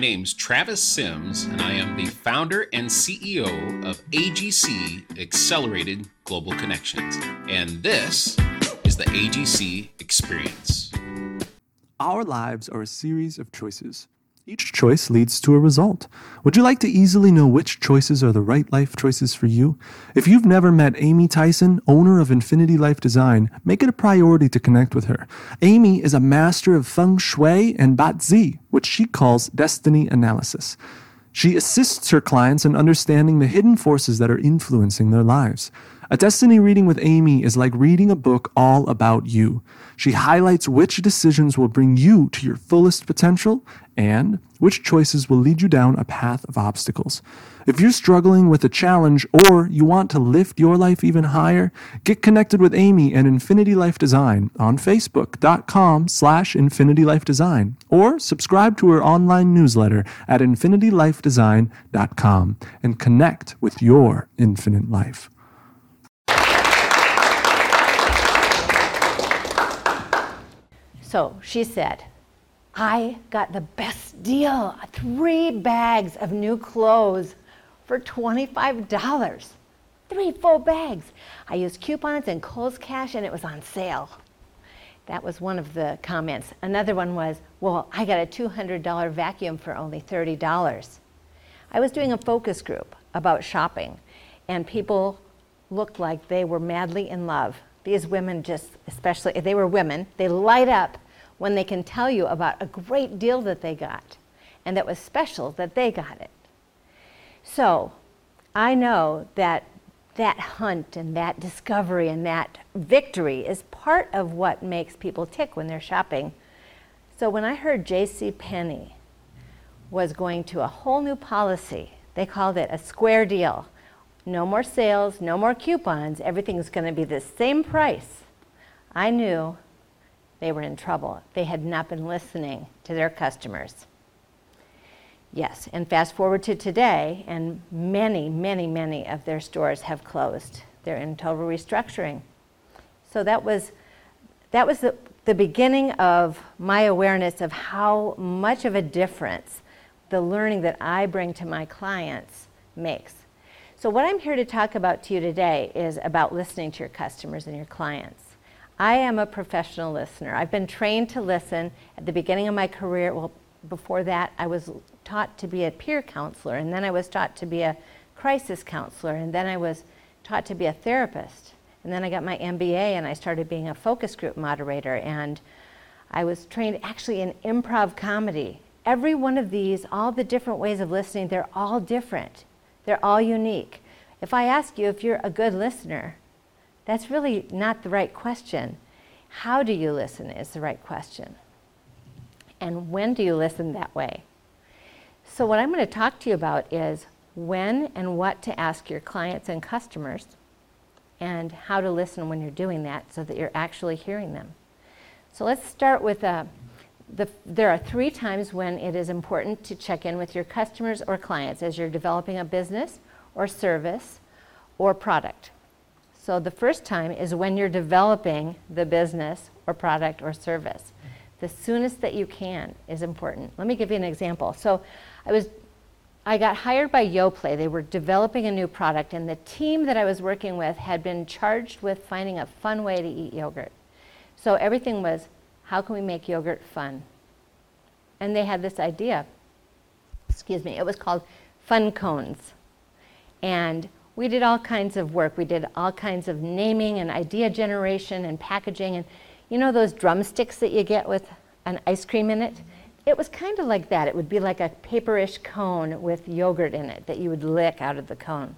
My name's Travis Sims, and I am the founder and CEO of AGC Accelerated Global Connections. And this is the AGC Experience. Our lives are a series of choices. Each choice leads to a result. Would you like to easily know which choices are the right life choices for you? If you've never met Amy Tyson, owner of Infinity Life Design, make it a priority to connect with her. Amy is a master of feng shui and Bazi, which she calls destiny analysis. She assists her clients in understanding the hidden forces that are influencing their lives. A destiny reading with Amy is like reading a book all about you. She highlights which decisions will bring you to your fullest potential and which choices will lead you down a path of obstacles. If you're struggling with a challenge or you want to lift your life even higher, get connected with Amy and Infinity Life Design on facebook.com slash infinitylifedesign or subscribe to her online newsletter at infinitylifedesign.com and connect with your infinite life. So she said, I got the best deal three bags of new clothes for $25. Three full bags. I used coupons and Kohl's Cash and it was on sale. That was one of the comments. Another one was, Well, I got a $200 vacuum for only $30. I was doing a focus group about shopping, and people looked like they were madly in love these women just, especially, they were women, they light up when they can tell you about a great deal that they got and that was special that they got it. So I know that that hunt and that discovery and that victory is part of what makes people tick when they're shopping. So when I heard J.C. Penney was going to a whole new policy, they called it a square deal no more sales, no more coupons, everything's going to be the same price. I knew they were in trouble. They had not been listening to their customers. Yes, and fast forward to today, and many, many, many of their stores have closed. They're in total restructuring. So that was, that was the, the beginning of my awareness of how much of a difference the learning that I bring to my clients makes. So, what I'm here to talk about to you today is about listening to your customers and your clients. I am a professional listener. I've been trained to listen at the beginning of my career. Well, before that, I was taught to be a peer counselor, and then I was taught to be a crisis counselor, and then I was taught to be a therapist. And then I got my MBA and I started being a focus group moderator, and I was trained actually in improv comedy. Every one of these, all the different ways of listening, they're all different. They're all unique. If I ask you if you're a good listener, that's really not the right question. How do you listen is the right question. And when do you listen that way? So, what I'm going to talk to you about is when and what to ask your clients and customers, and how to listen when you're doing that so that you're actually hearing them. So, let's start with a uh, the, there are three times when it is important to check in with your customers or clients as you're developing a business or service or product. So the first time is when you're developing the business or product or service. The soonest that you can is important. Let me give you an example. So I was I got hired by Yoplait. They were developing a new product and the team that I was working with had been charged with finding a fun way to eat yogurt. So everything was how can we make yogurt fun? And they had this idea. Excuse me, it was called Fun Cones. And we did all kinds of work. We did all kinds of naming and idea generation and packaging. And you know those drumsticks that you get with an ice cream in it? It was kind of like that. It would be like a paperish cone with yogurt in it that you would lick out of the cone.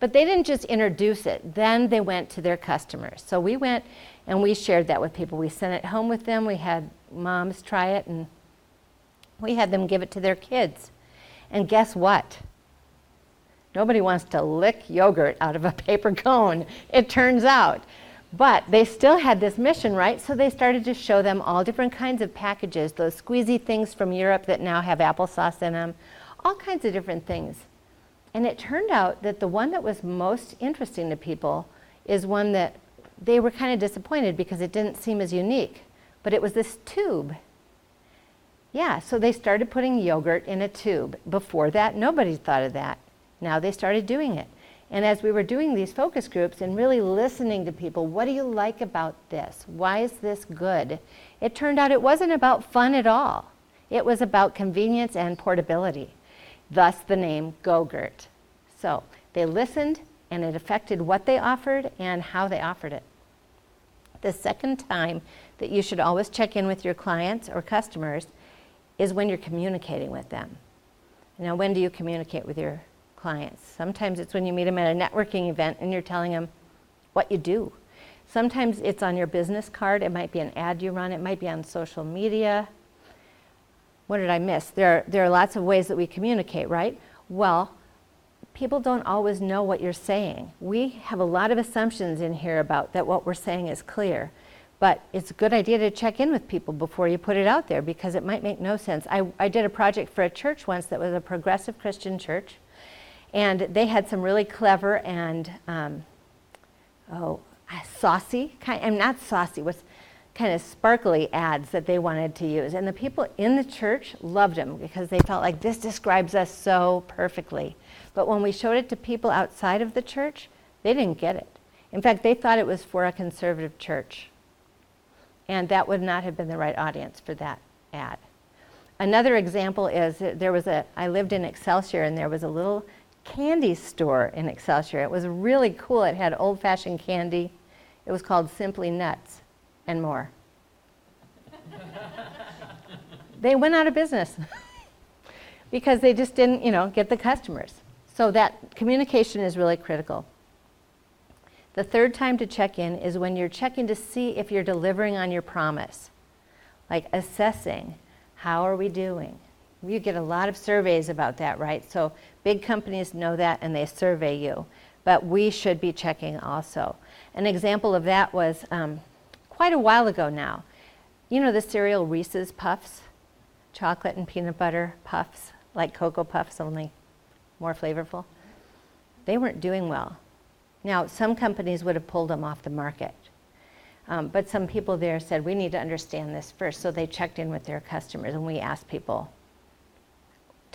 But they didn't just introduce it, then they went to their customers. So we went and we shared that with people. We sent it home with them. We had moms try it and we had them give it to their kids. And guess what? Nobody wants to lick yogurt out of a paper cone, it turns out. But they still had this mission, right? So they started to show them all different kinds of packages, those squeezy things from Europe that now have applesauce in them, all kinds of different things. And it turned out that the one that was most interesting to people is one that they were kind of disappointed because it didn't seem as unique. But it was this tube. Yeah, so they started putting yogurt in a tube. Before that, nobody thought of that. Now they started doing it. And as we were doing these focus groups and really listening to people, what do you like about this? Why is this good? It turned out it wasn't about fun at all. It was about convenience and portability. Thus the name Go-Gurt. So they listened and it affected what they offered and how they offered it. The second time that you should always check in with your clients or customers is when you're communicating with them. Now, when do you communicate with your clients? Sometimes it's when you meet them at a networking event and you're telling them what you do. Sometimes it's on your business card, it might be an ad you run, it might be on social media. What did I miss? There are, there are lots of ways that we communicate, right? Well, people don't always know what you're saying. We have a lot of assumptions in here about that what we're saying is clear. But it's a good idea to check in with people before you put it out there because it might make no sense. I, I did a project for a church once that was a progressive Christian church, and they had some really clever and um, oh saucy kind. I'm not saucy. Was kind of sparkly ads that they wanted to use, and the people in the church loved them because they felt like this describes us so perfectly. But when we showed it to people outside of the church, they didn't get it. In fact, they thought it was for a conservative church. And that would not have been the right audience for that ad. Another example is there was a, I lived in Excelsior and there was a little candy store in Excelsior. It was really cool. It had old fashioned candy. It was called Simply Nuts and more. they went out of business because they just didn't, you know, get the customers. So that communication is really critical. The third time to check in is when you're checking to see if you're delivering on your promise, like assessing how are we doing. You get a lot of surveys about that, right? So big companies know that and they survey you, but we should be checking also. An example of that was um, quite a while ago now. You know the cereal Reese's Puffs, chocolate and peanut butter puffs, like Cocoa Puffs, only more flavorful? They weren't doing well. Now, some companies would have pulled them off the market. Um, but some people there said, we need to understand this first. So they checked in with their customers and we asked people,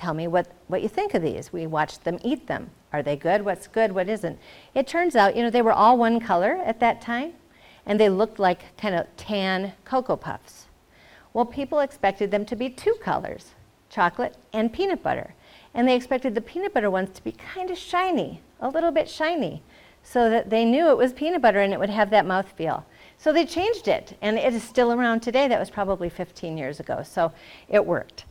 tell me what, what you think of these. We watched them eat them. Are they good? What's good? What isn't? It turns out, you know, they were all one color at that time and they looked like kind of tan Cocoa Puffs. Well, people expected them to be two colors, chocolate and peanut butter. And they expected the peanut butter ones to be kind of shiny, a little bit shiny, so that they knew it was peanut butter and it would have that mouth feel. So they changed it, and it is still around today. That was probably 15 years ago, so it worked.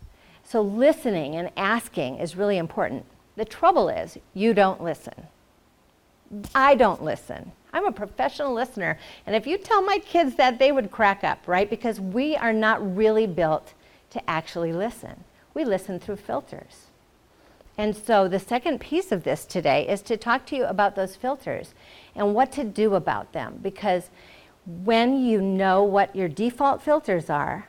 So listening and asking is really important. The trouble is, you don't listen. I don't listen. I'm a professional listener, and if you tell my kids that, they would crack up, right? Because we are not really built to actually listen. We listen through filters. And so the second piece of this today is to talk to you about those filters and what to do about them. Because when you know what your default filters are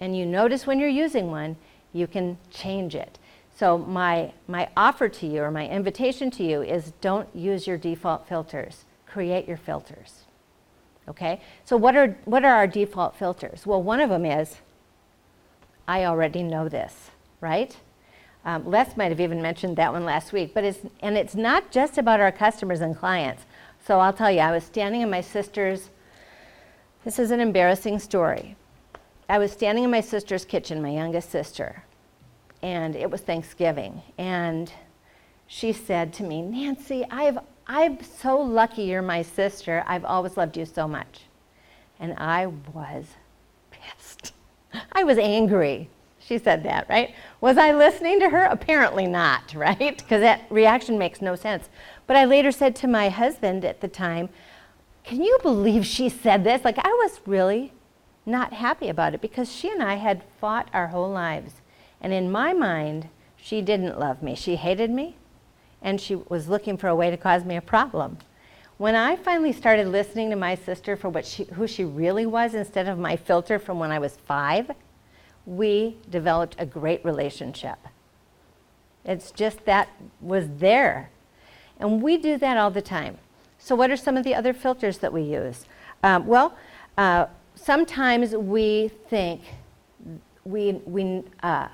and you notice when you're using one, you can change it. So my, my offer to you or my invitation to you is don't use your default filters. Create your filters. Okay? So what are, what are our default filters? Well, one of them is I already know this, right? Um, Les might have even mentioned that one last week, but it's, and it's not just about our customers and clients. So I'll tell you, I was standing in my sister's, this is an embarrassing story. I was standing in my sister's kitchen, my youngest sister, and it was Thanksgiving. And she said to me, Nancy, I've, I'm so lucky you're my sister. I've always loved you so much. And I was pissed. I was angry. She said that, right? Was I listening to her? Apparently not, right? Because that reaction makes no sense. But I later said to my husband at the time, Can you believe she said this? Like, I was really not happy about it because she and I had fought our whole lives. And in my mind, she didn't love me. She hated me, and she was looking for a way to cause me a problem. When I finally started listening to my sister for what she, who she really was instead of my filter from when I was five, we developed a great relationship. It's just that was there. And we do that all the time. So, what are some of the other filters that we use? Um, well, uh, sometimes we think we, we, uh,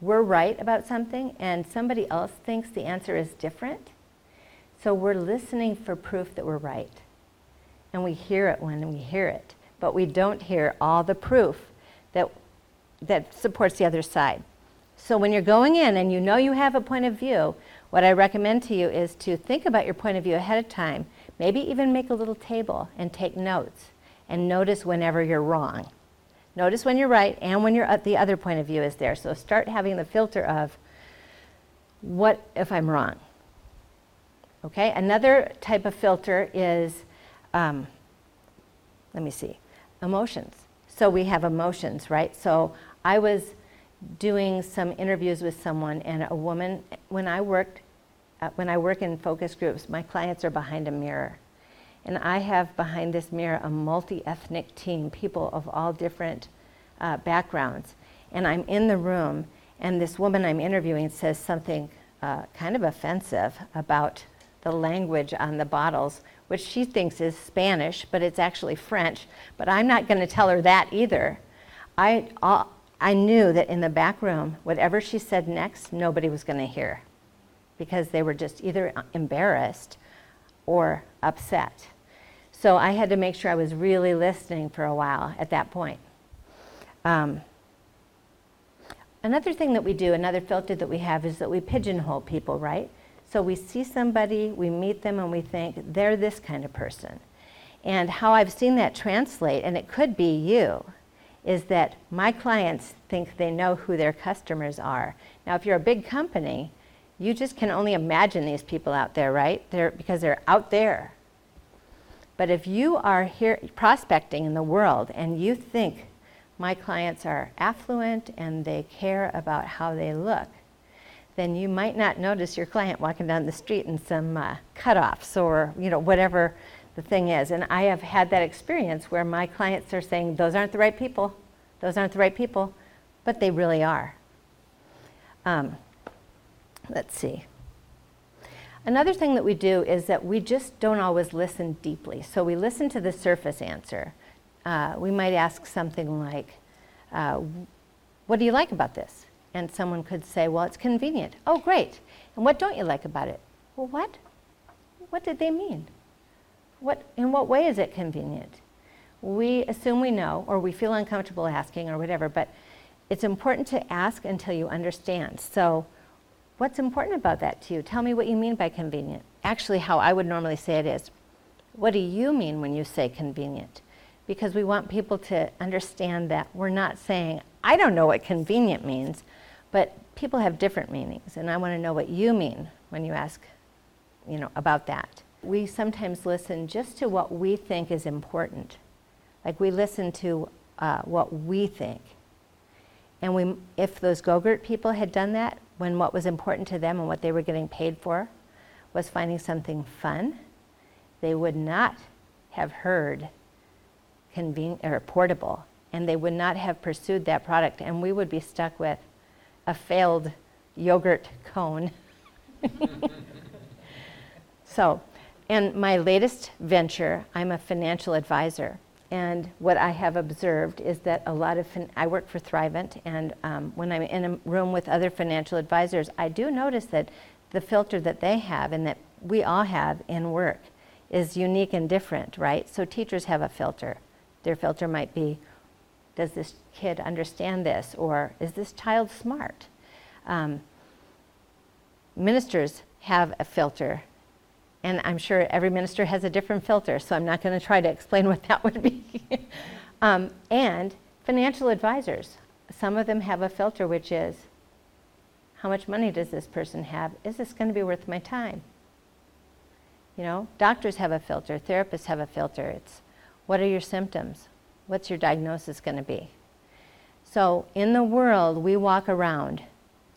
we're right about something and somebody else thinks the answer is different. So we're listening for proof that we're right. And we hear it when we hear it, but we don't hear all the proof that, that supports the other side. So when you're going in and you know you have a point of view, what I recommend to you is to think about your point of view ahead of time. Maybe even make a little table and take notes and notice whenever you're wrong. Notice when you're right and when you're at the other point of view is there. So start having the filter of what if I'm wrong? Okay, another type of filter is, um, let me see, emotions. So we have emotions, right? So I was doing some interviews with someone, and a woman, when I worked, uh, when I work in focus groups, my clients are behind a mirror. And I have behind this mirror a multi ethnic team, people of all different uh, backgrounds. And I'm in the room, and this woman I'm interviewing says something uh, kind of offensive about the language on the bottles, which she thinks is Spanish, but it's actually French. But I'm not going to tell her that either. I, all, I knew that in the back room, whatever she said next, nobody was going to hear because they were just either embarrassed or upset. So I had to make sure I was really listening for a while at that point. Um, another thing that we do, another filter that we have, is that we pigeonhole people, right? So we see somebody, we meet them, and we think they're this kind of person. And how I've seen that translate, and it could be you, is that my clients think they know who their customers are. Now, if you're a big company, you just can only imagine these people out there, right? They're, because they're out there. But if you are here prospecting in the world and you think my clients are affluent and they care about how they look, then you might not notice your client walking down the street in some uh, cutoffs or you know whatever the thing is. And I have had that experience where my clients are saying those aren't the right people, those aren't the right people, but they really are. Um, let's see. Another thing that we do is that we just don't always listen deeply. So we listen to the surface answer. Uh, we might ask something like, uh, What do you like about this? And someone could say, Well, it's convenient. Oh, great. And what don't you like about it? Well, what? What did they mean? What, in what way is it convenient? We assume we know, or we feel uncomfortable asking, or whatever, but it's important to ask until you understand. So, What's important about that to you? Tell me what you mean by convenient. Actually, how I would normally say it is, what do you mean when you say convenient? Because we want people to understand that we're not saying, I don't know what convenient means, but people have different meanings, and I want to know what you mean when you ask, you know, about that. We sometimes listen just to what we think is important. Like we listen to uh, what we think. And we, if those Go-Gurt people had done that, when what was important to them and what they were getting paid for was finding something fun, they would not have heard conven- or portable, and they would not have pursued that product, and we would be stuck with a failed yogurt cone. so, in my latest venture, I'm a financial advisor. And what I have observed is that a lot of, fin- I work for Thrivent, and um, when I'm in a room with other financial advisors, I do notice that the filter that they have and that we all have in work is unique and different, right? So teachers have a filter. Their filter might be, does this kid understand this? Or is this child smart? Um, ministers have a filter and I'm sure every minister has a different filter, so I'm not going to try to explain what that would be. um, and financial advisors, some of them have a filter which is how much money does this person have? Is this going to be worth my time? You know, doctors have a filter, therapists have a filter. It's what are your symptoms? What's your diagnosis going to be? So, in the world, we walk around.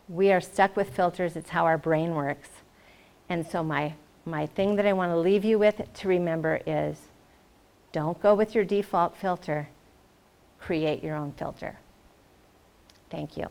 We are stuck with filters. It's how our brain works. And so, my my thing that I want to leave you with to remember is don't go with your default filter, create your own filter. Thank you.